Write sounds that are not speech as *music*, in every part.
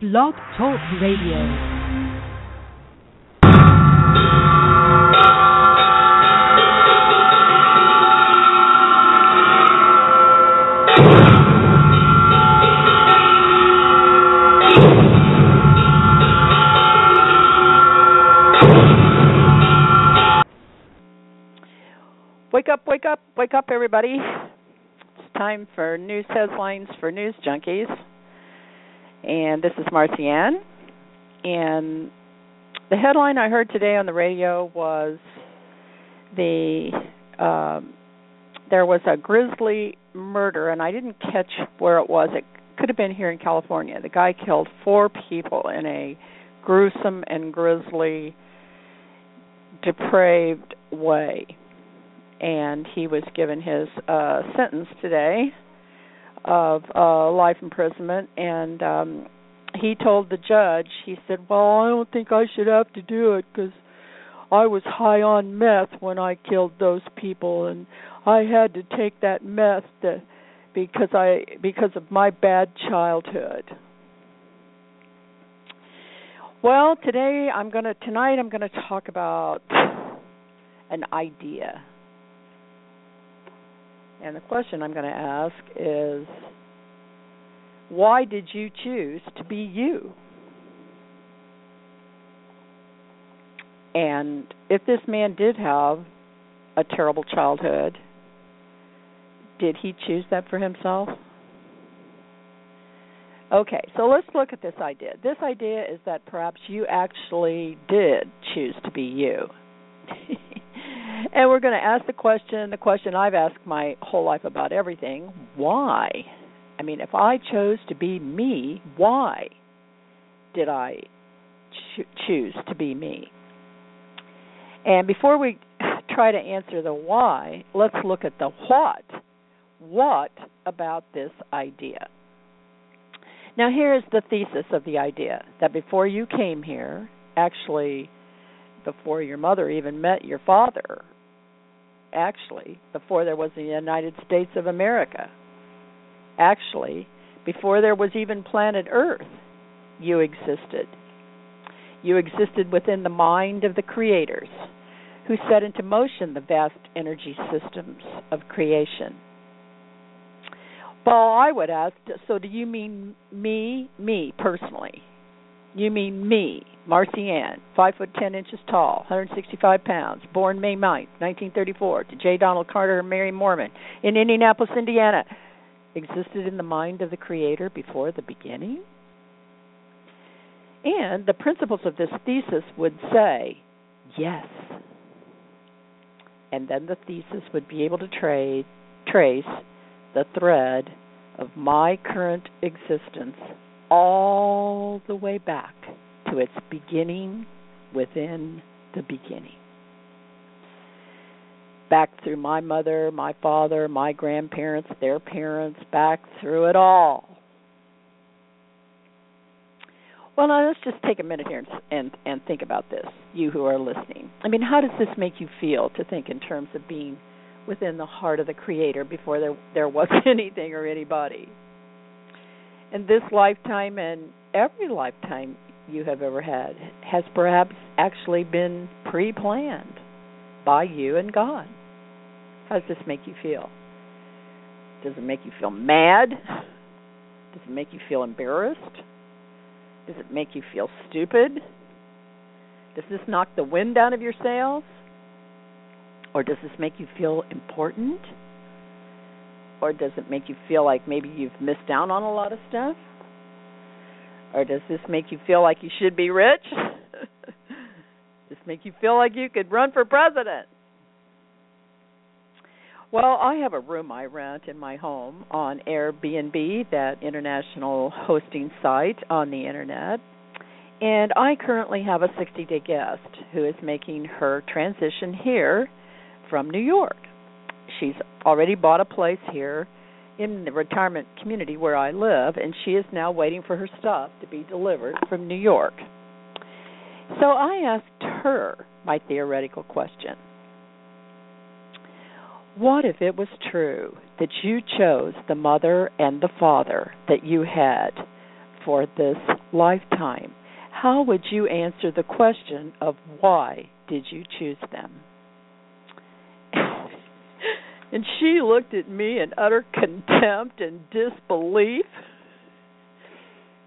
Blog Talk Radio. Wake up, wake up, wake up, everybody. It's time for news headlines for news junkies. And this is Marcy. And the headline I heard today on the radio was the um, there was a grisly murder, and I didn't catch where it was. It could have been here in California. The guy killed four people in a gruesome and grisly, depraved way and he was given his uh sentence today of uh life imprisonment. And um he told the judge he said well i don't think i should have to do it because i was high on meth when i killed those people. And i had to take that meth to because i because of my bad childhood. Well today i'm going to tonight i'm going to talk about an idea and the question I'm going to ask is why did you choose to be you? And if this man did have a terrible childhood, did he choose that for himself? Okay, so let's look at this idea. This idea is that perhaps you actually did choose to be you. *laughs* and we're going to ask the question, the question I've asked my whole life about everything why? I mean, if I chose to be me, why did I cho- choose to be me? And before we *laughs* try to answer the why, let's look at the what. What about this idea? Now, here's the thesis of the idea that before you came here, actually, before your mother even met your father, actually, before there was the United States of America, actually, before there was even planet Earth, you existed. You existed within the mind of the creators who set into motion the vast energy systems of creation. Well, I would ask, so do you mean me, me personally? You mean me, Marcy Ann, five foot ten inches tall, 165 pounds, born May 9th, 1934, to J. Donald Carter and Mary Mormon in Indianapolis, Indiana, existed in the mind of the Creator before the beginning? And the principles of this thesis would say yes. And then the thesis would be able to trade, trace the thread of my current existence all the way back to its beginning within the beginning. Back through my mother, my father, my grandparents, their parents, back through it all. Well, now let's just take a minute here and, and and think about this, you who are listening. I mean, how does this make you feel to think in terms of being within the heart of the Creator before there there was *laughs* anything or anybody? In this lifetime and every lifetime you have ever had has perhaps actually been pre-planned by you and God. How does this make you feel? Does it make you feel mad? Does it make you feel embarrassed? Does it make you feel stupid? Does this knock the wind out of your sails? Or does this make you feel important? Or does it make you feel like maybe you've missed out on a lot of stuff? Or does this make you feel like you should be rich? *laughs* does this make you feel like you could run for president? Well, I have a room I rent in my home on Airbnb, that international hosting site on the internet. And I currently have a 60 day guest who is making her transition here from New York. She's already bought a place here in the retirement community where I live, and she is now waiting for her stuff to be delivered from New York. So I asked her my theoretical question What if it was true that you chose the mother and the father that you had for this lifetime, how would you answer the question of why did you choose them? And she looked at me in utter contempt and disbelief.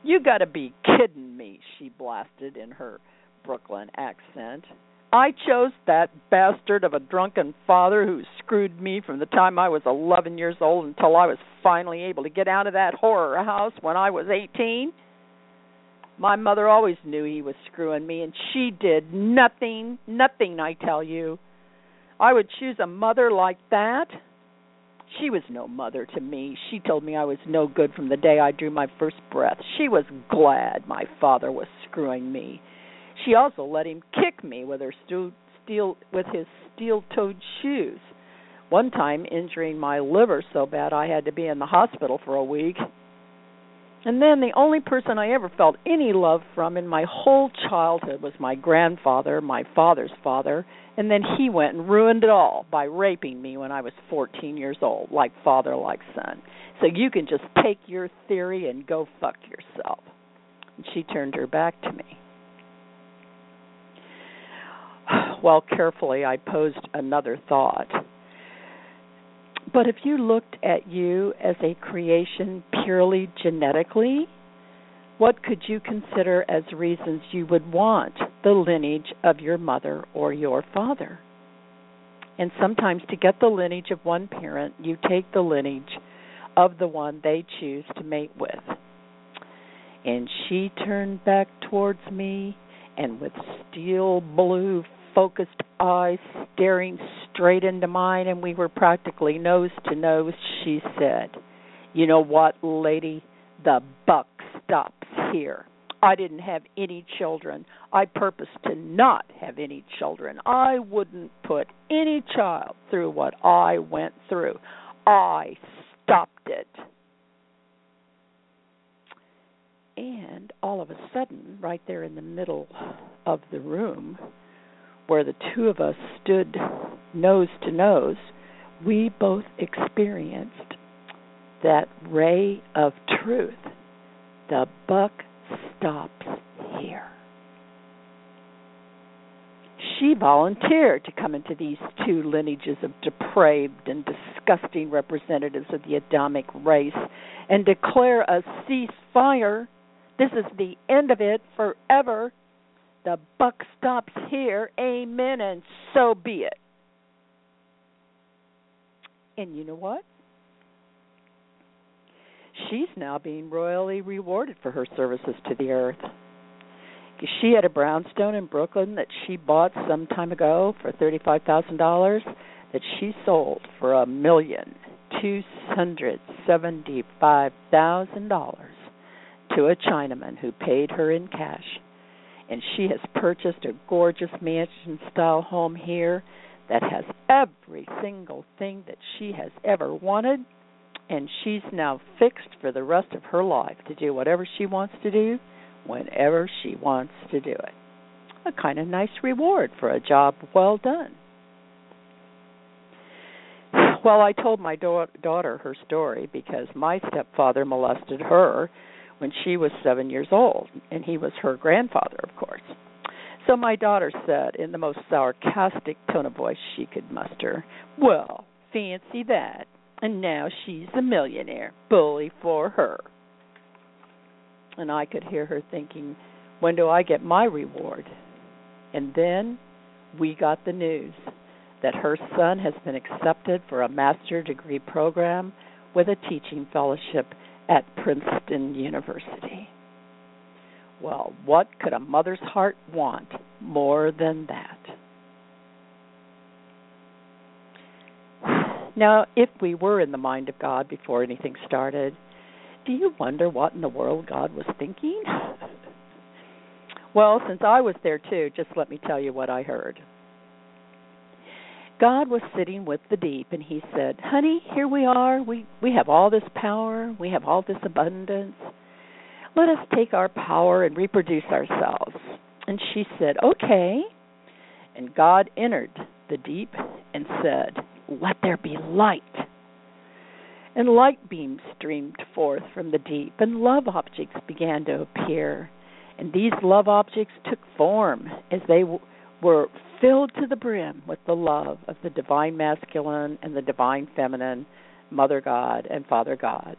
You got to be kidding me, she blasted in her Brooklyn accent. I chose that bastard of a drunken father who screwed me from the time I was 11 years old until I was finally able to get out of that horror house when I was 18. My mother always knew he was screwing me, and she did nothing, nothing, I tell you. I would choose a mother like that. She was no mother to me. She told me I was no good from the day I drew my first breath. She was glad my father was screwing me. She also let him kick me with her steel with his steel-toed shoes. One time injuring my liver so bad I had to be in the hospital for a week. And then the only person I ever felt any love from in my whole childhood was my grandfather, my father's father, and then he went and ruined it all by raping me when I was 14 years old, like father like son. So you can just take your theory and go fuck yourself. And she turned her back to me. *sighs* Well, carefully I posed another thought. But if you looked at you as a creation purely genetically, what could you consider as reasons you would want the lineage of your mother or your father? And sometimes to get the lineage of one parent, you take the lineage of the one they choose to mate with. And she turned back towards me and with steel blue focused eyes staring straight into mine, and we were practically nose to nose, she said, You know what, lady? The buck stops here. I didn't have any children. I purpose to not have any children. I wouldn't put any child through what I went through. I stopped it. And all of a sudden, right there in the middle of the room, where the two of us stood nose to nose, we both experienced that ray of truth. The buck stops here. She volunteered to come into these two lineages of depraved and disgusting representatives of the Adamic race and declare a ceasefire. This is the end of it forever the buck stops here. Amen. And so be it. And you know what? She's now being royally rewarded for her services to the earth. She had a brownstone in Brooklyn that she bought some time ago for thirty-five thousand dollars that she sold for a million two hundred seventy-five thousand dollars to a Chinaman who paid her in cash and she has purchased a gorgeous mansion style home here that has every single thing that she has ever wanted and she's now fixed for the rest of her life to do whatever she wants to do whenever she wants to do it. A kind of nice reward for a job well done. Well i told my da- daughter her story because my stepfather molested her when she was seven years old, and he was her grandfather, of course. So my daughter said, in the most sarcastic tone of voice she could muster, Well, fancy that. And now she's a millionaire. Bully for her. And I could hear her thinking, When do I get my reward? And then we got the news that her son has been accepted for a master degree program with a teaching fellowship at Princeton University. Well, what could a mother's heart want more than that? *sighs* Now, if we were in the mind of God before anything started, do you wonder what in the world God was thinking? *laughs* well, since I was there too, just let me tell you what I heard. God was sitting with the deep and he said, "Honey, here we are. We we have all this power. We have all this abundance. Let us take our power and reproduce ourselves." And she said, "Okay." And God entered the deep and said, "Let there be light." And light beams streamed forth from the deep, and love objects began to appear And these love objects took form as they were filled to the brim with the love of the divine masculine and the divine feminine, Mother God and Father God.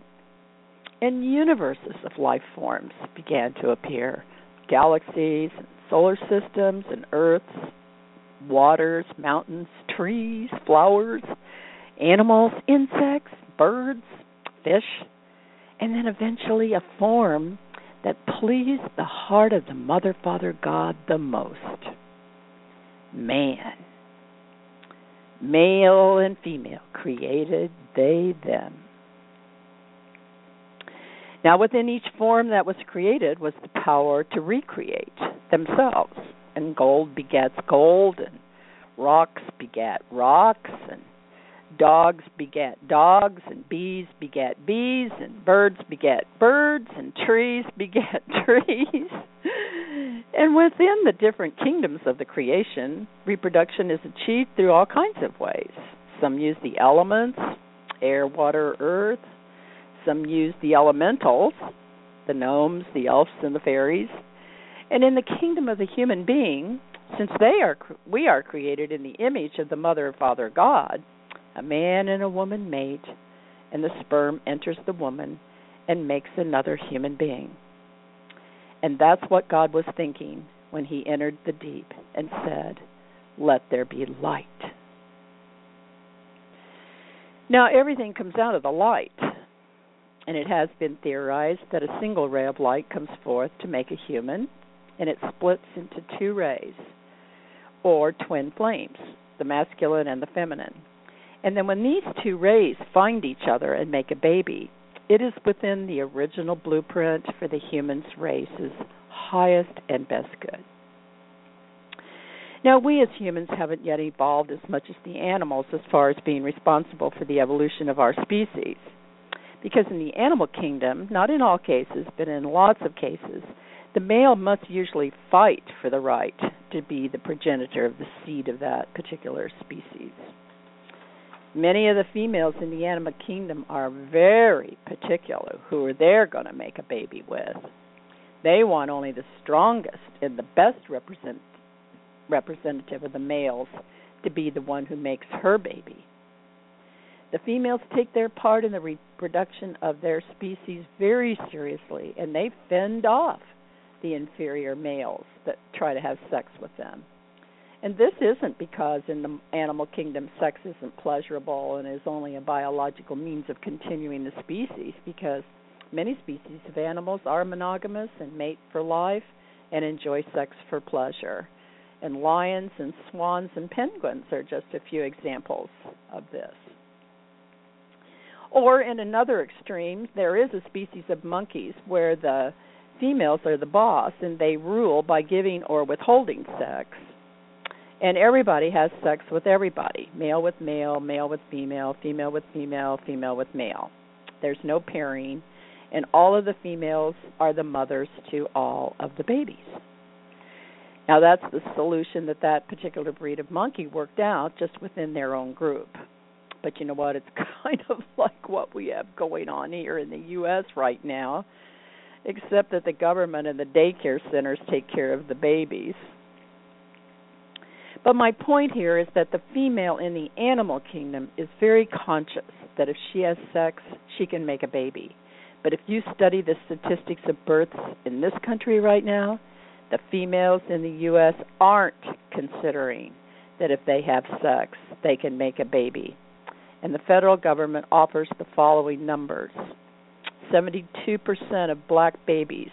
And universes of life forms began to appear. Galaxies, solar systems, and earths, waters, mountains, trees, flowers, animals, insects, birds, fish, and then eventually a form that pleased the heart of the Mother, Father, God the most man. Male and female created they them. Now, within each form that was created was the power to recreate themselves. And gold begets gold, and rocks beget rocks, and dogs beget dogs, and bees beget bees, and birds beget birds, and trees *laughs* beget trees. And within the different kingdoms of the creation, reproduction is achieved through all kinds of ways. Some use the elements air, water, earth. Some use the elementals, the gnomes, the elves, and the fairies. And in the kingdom of the human being, since they are we are created in the image of the mother and father God, a man and a woman mate, and the sperm enters the woman and makes another human being. And that's what God was thinking when he entered the deep and said, Let there be light. Now, everything comes out of the light, and it has been theorized that a single ray of light comes forth to make a human, and it splits into two rays, or twin flames, the masculine and the feminine. And then when these two rays find each other and make a baby, it is within the original blueprint for the human race's highest and best good. Now, we as humans haven't yet evolved as much as the animals as far as being responsible for the evolution of our species. Because in the animal kingdom, not in all cases, but in lots of cases, the male must usually fight for the right to be the progenitor of the seed of that particular species. Many of the females in the animal kingdom are very particular who they're going to make a baby with. They want only the strongest and the best represent, representative of the males to be the one who makes her baby. The females take their part in the reproduction of their species very seriously, and they fend off the inferior males that try to have sex with them. And this isn't because in the animal kingdom sex isn't pleasurable and is only a biological means of continuing the species, because many species of animals are monogamous and mate for life and enjoy sex for pleasure. And lions and swans and penguins are just a few examples of this. Or in another extreme, there is a species of monkeys where the females are the boss and they rule by giving or withholding sex and everybody has sex with everybody. Male with male male with female female with female female with male. There's no pairing. And all of the females are the mothers to all of the babies. Now that's the solution that that particular breed of monkey worked out just within their own group. But you know what? It's *laughs* kind of like what we have going on here in the US right now except that the government and the daycare centers take care of the babies but my point here is that the female in the animal kingdom is very conscious that if she has sex, she can make a baby. But if you study the statistics of births in this country right now, the females in the U.S. aren't considering that if they have sex, they can make a baby. And the federal government offers the following numbers 72% of black babies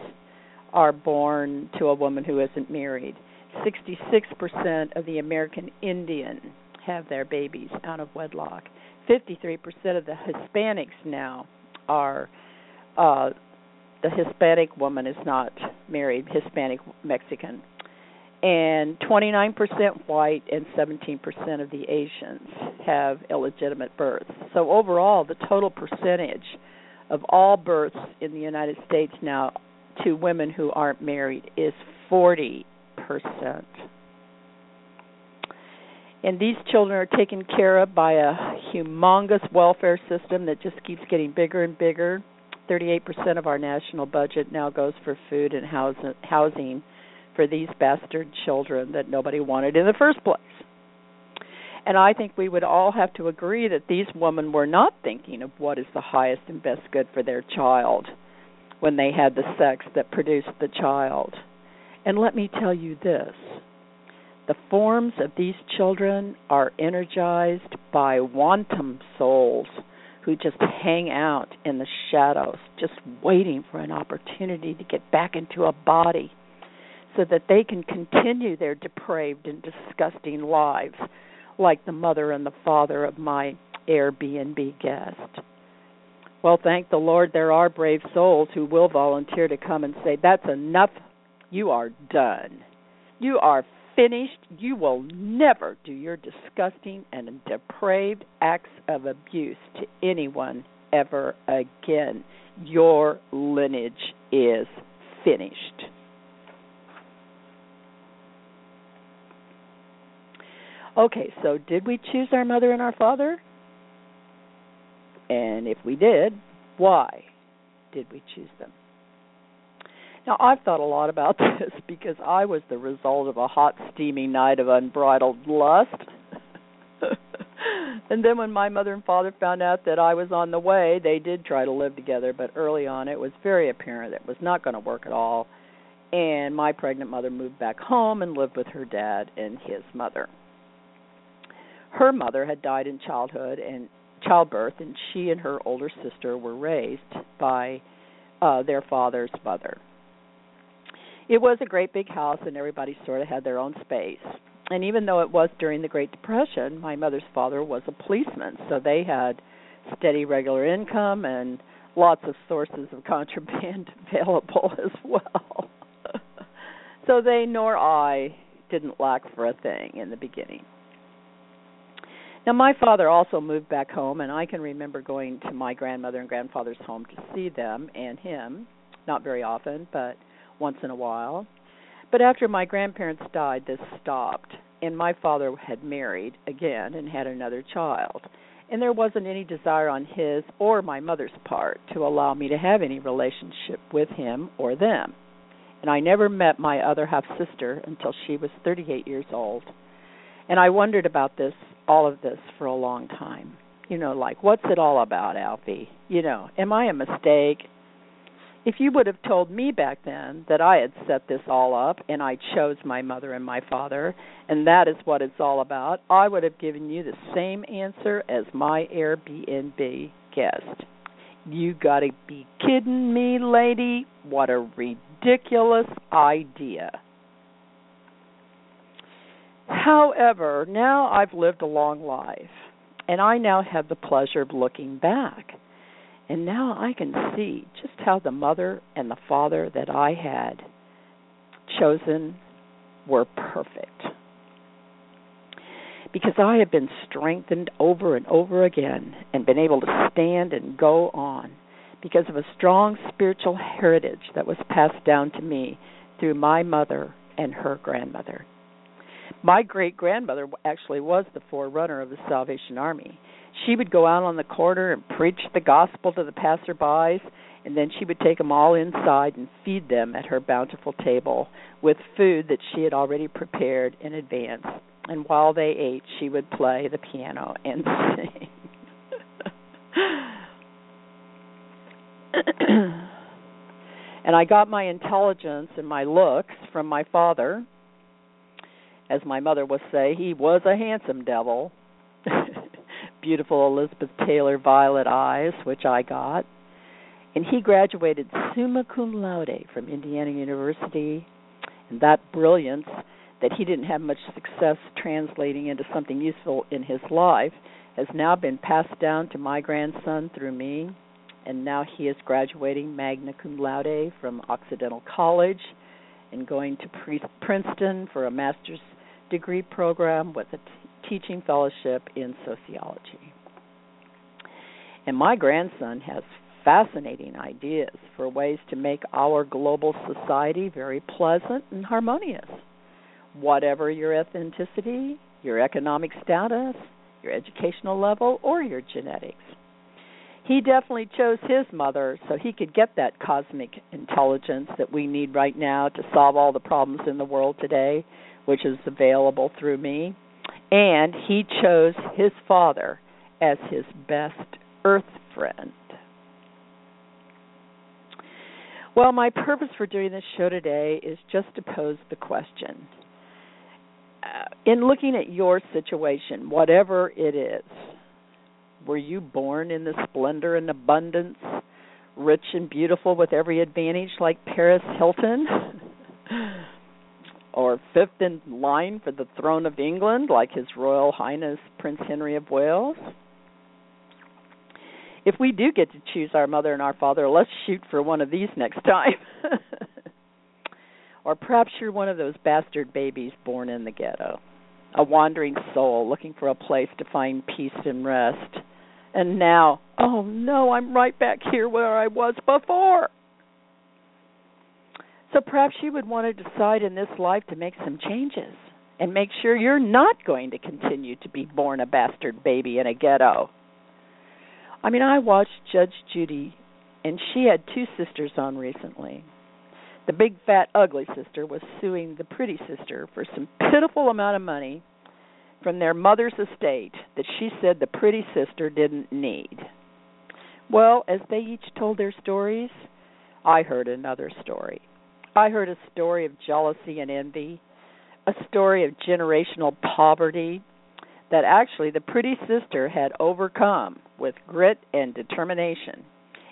are born to a woman who isn't married. 66% of the American Indian have their babies out of wedlock. 53% of the Hispanics now are uh the Hispanic woman is not married, Hispanic Mexican. And 29% white and 17% of the Asians have illegitimate births. So overall, the total percentage of all births in the United States now to women who aren't married is 40 percent. And these children are taken care of by a humongous welfare system that just keeps getting bigger and bigger. 38% of our national budget now goes for food and housing for these bastard children that nobody wanted in the first place. And I think we would all have to agree that these women were not thinking of what is the highest and best good for their child when they had the sex that produced the child. And let me tell you this the forms of these children are energized by wanton souls who just hang out in the shadows, just waiting for an opportunity to get back into a body so that they can continue their depraved and disgusting lives like the mother and the father of my Airbnb guest. Well, thank the Lord there are brave souls who will volunteer to come and say, That's enough. You are done. You are finished. You will never do your disgusting and depraved acts of abuse to anyone ever again. Your lineage is finished. Okay, so did we choose our mother and our father? And if we did, why did we choose them? Now, I've thought a lot about *laughs* this because I was the result of a hot, steamy night of unbridled lust. *laughs* and then when my mother and father found out that I was on the way, they did try to live together, but early on it was very apparent it was not going to work at all. And my pregnant mother moved back home and lived with her dad and his mother. Her mother had died in childhood and childbirth, and she and her older sister were raised by uh, their father's mother. It was a great big house, and everybody sort of had their own space. And even though it was during the Great Depression, my mother's father was a policeman, so they had steady regular income and lots of sources of *laughs* contraband *laughs* available as well. *laughs* so they nor I didn't lack for a thing in the beginning. Now, my father also moved back home, and I can remember going to my grandmother and grandfather's home to see them and him. Not very often, but once in a while. But after my grandparents died, this stopped, and my father had married again and had another child. And there wasn't any desire on his or my mother's part to allow me to have any relationship with him or them. And I never met my other half sister until she was 38 years old. And I wondered about this all of this for a long time. You know, like, what's it all about, Alfie? You know, am I a mistake? If you would have told me back then that I had set this all up and I chose my mother and my father, and that is what it's all about, I would have given you the same answer as my Airbnb guest. You got to be kidding me, lady. What a ridiculous idea. However, now I've lived a long life, and I now have the pleasure of looking back. And now I can see just how the mother and the father that I had chosen were perfect. Because I have been strengthened over and over again and been able to stand and go on because of a strong spiritual heritage that was passed down to me through my mother and her grandmother. My great grandmother actually was the forerunner of the Salvation Army. She would go out on the corner and preach the gospel to the passerbys, and then she would take them all inside and feed them at her bountiful table with food that she had already prepared in advance. And while they ate, she would play the piano and sing. *coughs* and I got my intelligence and my looks from my father as my mother would say, he was a handsome devil. Beautiful Elizabeth Taylor violet eyes, which I got. And he graduated summa cum laude from Indiana University. And that brilliance that he didn't have much success translating into something useful in his life has now been passed down to my grandson through me. And now he is graduating magna cum laude from Occidental College and going to Princeton for a master's degree program with a teaching fellowship in sociology. And my grandson has fascinating ideas for ways to make our global society very pleasant and harmonious. Whatever your ethnicity, your economic status, your educational level, or your genetics. he definitely chose his mother so he could get that cosmic intelligence that we need right now to solve all the problems in the world today, which is available through me. And he chose his father as his best earth friend. Well, my purpose for doing this show today is just to pose the question. Uh, in looking at your situation, whatever it is, were you born in the splendor and abundance, rich and beautiful with every advantage like Paris Hilton? Or fifth in line for the throne of England like His Royal Highness Prince Henry of Wales? If we do get to choose our mother and our father, let's shoot for one of these next time. *laughs* or perhaps you're one of those bastard babies born in the ghetto, a wandering soul looking for a place to find peace and rest and now, oh no, I'm right back here where I was before. So perhaps you would want to decide in this life to make some changes and make sure you're not going to continue to be born a bastard baby in a ghetto. I mean, I watched Judge Judy, and she had two sisters on recently. The big, fat, ugly sister was suing the pretty sister for some pitiful amount of money from their mother's estate that she said the pretty sister didn't need. Well, as they each told their stories, I heard another story. I heard a story of jealousy and envy, a story of generational poverty that actually the pretty sister had overcome with grit and determination.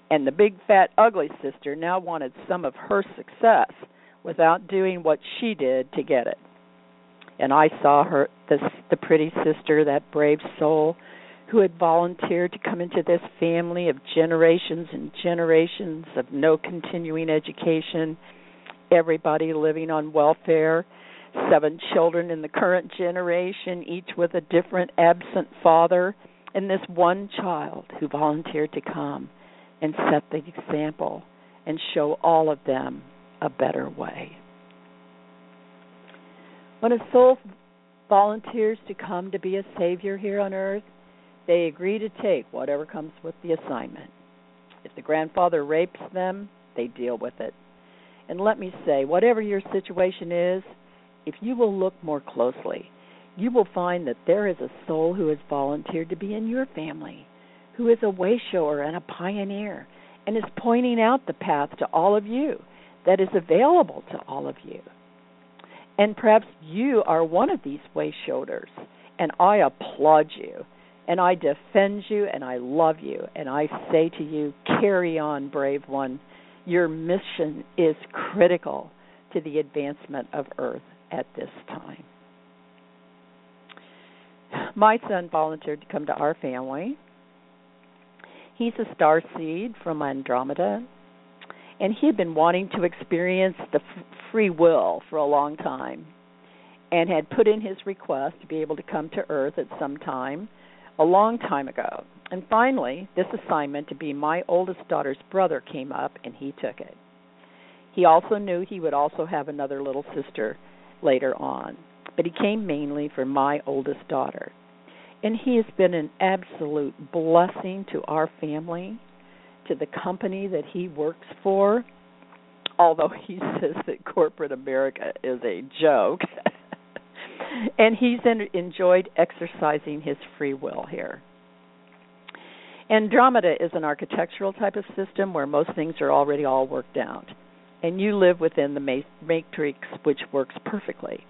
And the big fat ugly sister now wanted some of her success without doing what she did to get it and I saw her this the pretty sister, that brave soul who had volunteered to come into this family of generations and generations of no continuing education, everybody living on welfare, seven children in the current generation, each with a different absent father, and this one child who volunteered to come and set the example and show all of them a better way. When a soul volunteers to come to be a savior here on earth, they agree to take whatever comes with the assignment. If the grandfather rapes them, they deal with it. And let me say, whatever your situation is, if you will look more closely, you will find that there is a soul who has volunteered to be in your family, who is a wayshower and a pioneer, and is pointing out the path to all of you that is available to all of you. And perhaps you are one of these way shoulders, and I applaud you, and I defend you, and I love you, and I say to you, carry on, brave one. Your mission is critical to the advancement of Earth at this time. My son volunteered to come to our family. He's a star seed from Andromeda, and he had been wanting to experience the f- free will for a long time and had put in his request to be able to come to earth at some time a long time ago and finally this assignment to be my oldest daughter's brother came up and he took it he also knew he would also have another little sister later on but he came mainly for my oldest daughter and he has been an absolute blessing to our family to the company that he works for, although he *laughs* says that corporate America is a joke. *laughs* and he's enjoyed exercising his free will here. Andromeda is an architectural type of system where most things are already all worked out, and you live within the matrix, which works perfectly.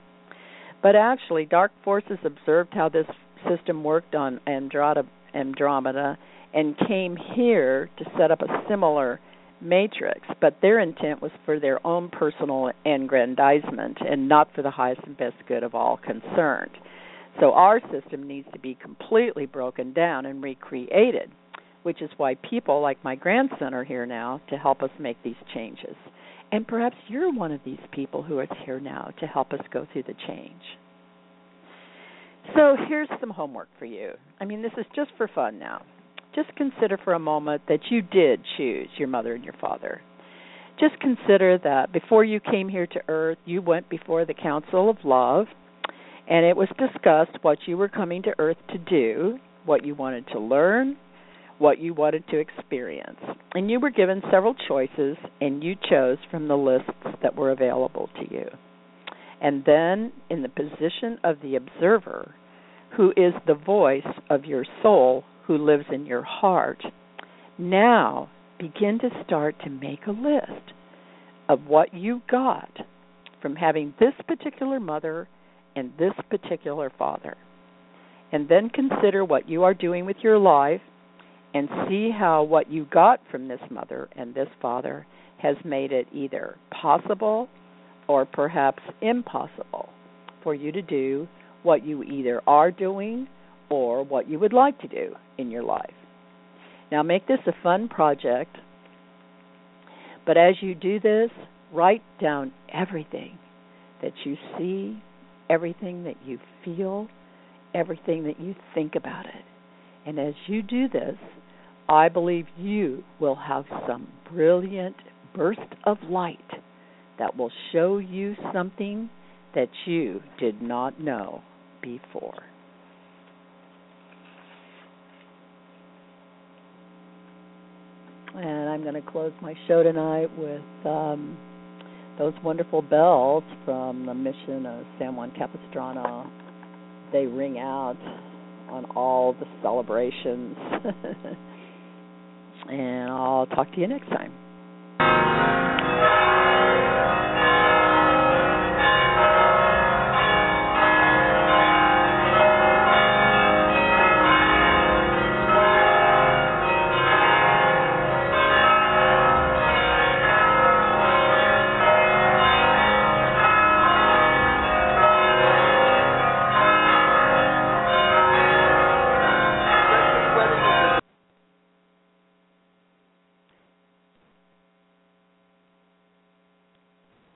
But actually, dark forces observed how this system worked on Andromeda and came here to set up a similar matrix, but their intent was for their own personal aggrandizement and not for the highest and best good of all concerned. So our system needs to be completely broken down and recreated, which is why people like my grandson are here now to help us make these changes. And perhaps you're one of these people who is here now to help us go through the change. So here's some homework for you. I mean, this is just for fun now just consider for a moment that you did choose your mother and your father. Just consider that before you came here to earth, you went before the Council of Love, and it was discussed what you were coming to earth to do, what you wanted to learn, what you wanted to experience. And you were given several choices, and you chose from the lists that were available to you. And then, in the position of the observer, who is the voice of your soul who lives in your heart, now begin to start to make a list of what you got from having this particular mother and this particular father. And then consider what you are doing with your life and see how what you got from this mother and this father has made it either possible or perhaps impossible for you to do what you either are doing or what you would like to do in your life. Now, make this a fun project, but as you do this, write down everything that you see, everything that you feel, everything that you think about it. And as you do this, I believe you will have some brilliant burst of light that will show you something that you did not know before. And I'm going to close my show tonight with um, those wonderful bells from the mission of San Juan Capistrano. They ring out on all the celebrations. *laughs* and I'll talk to you next time.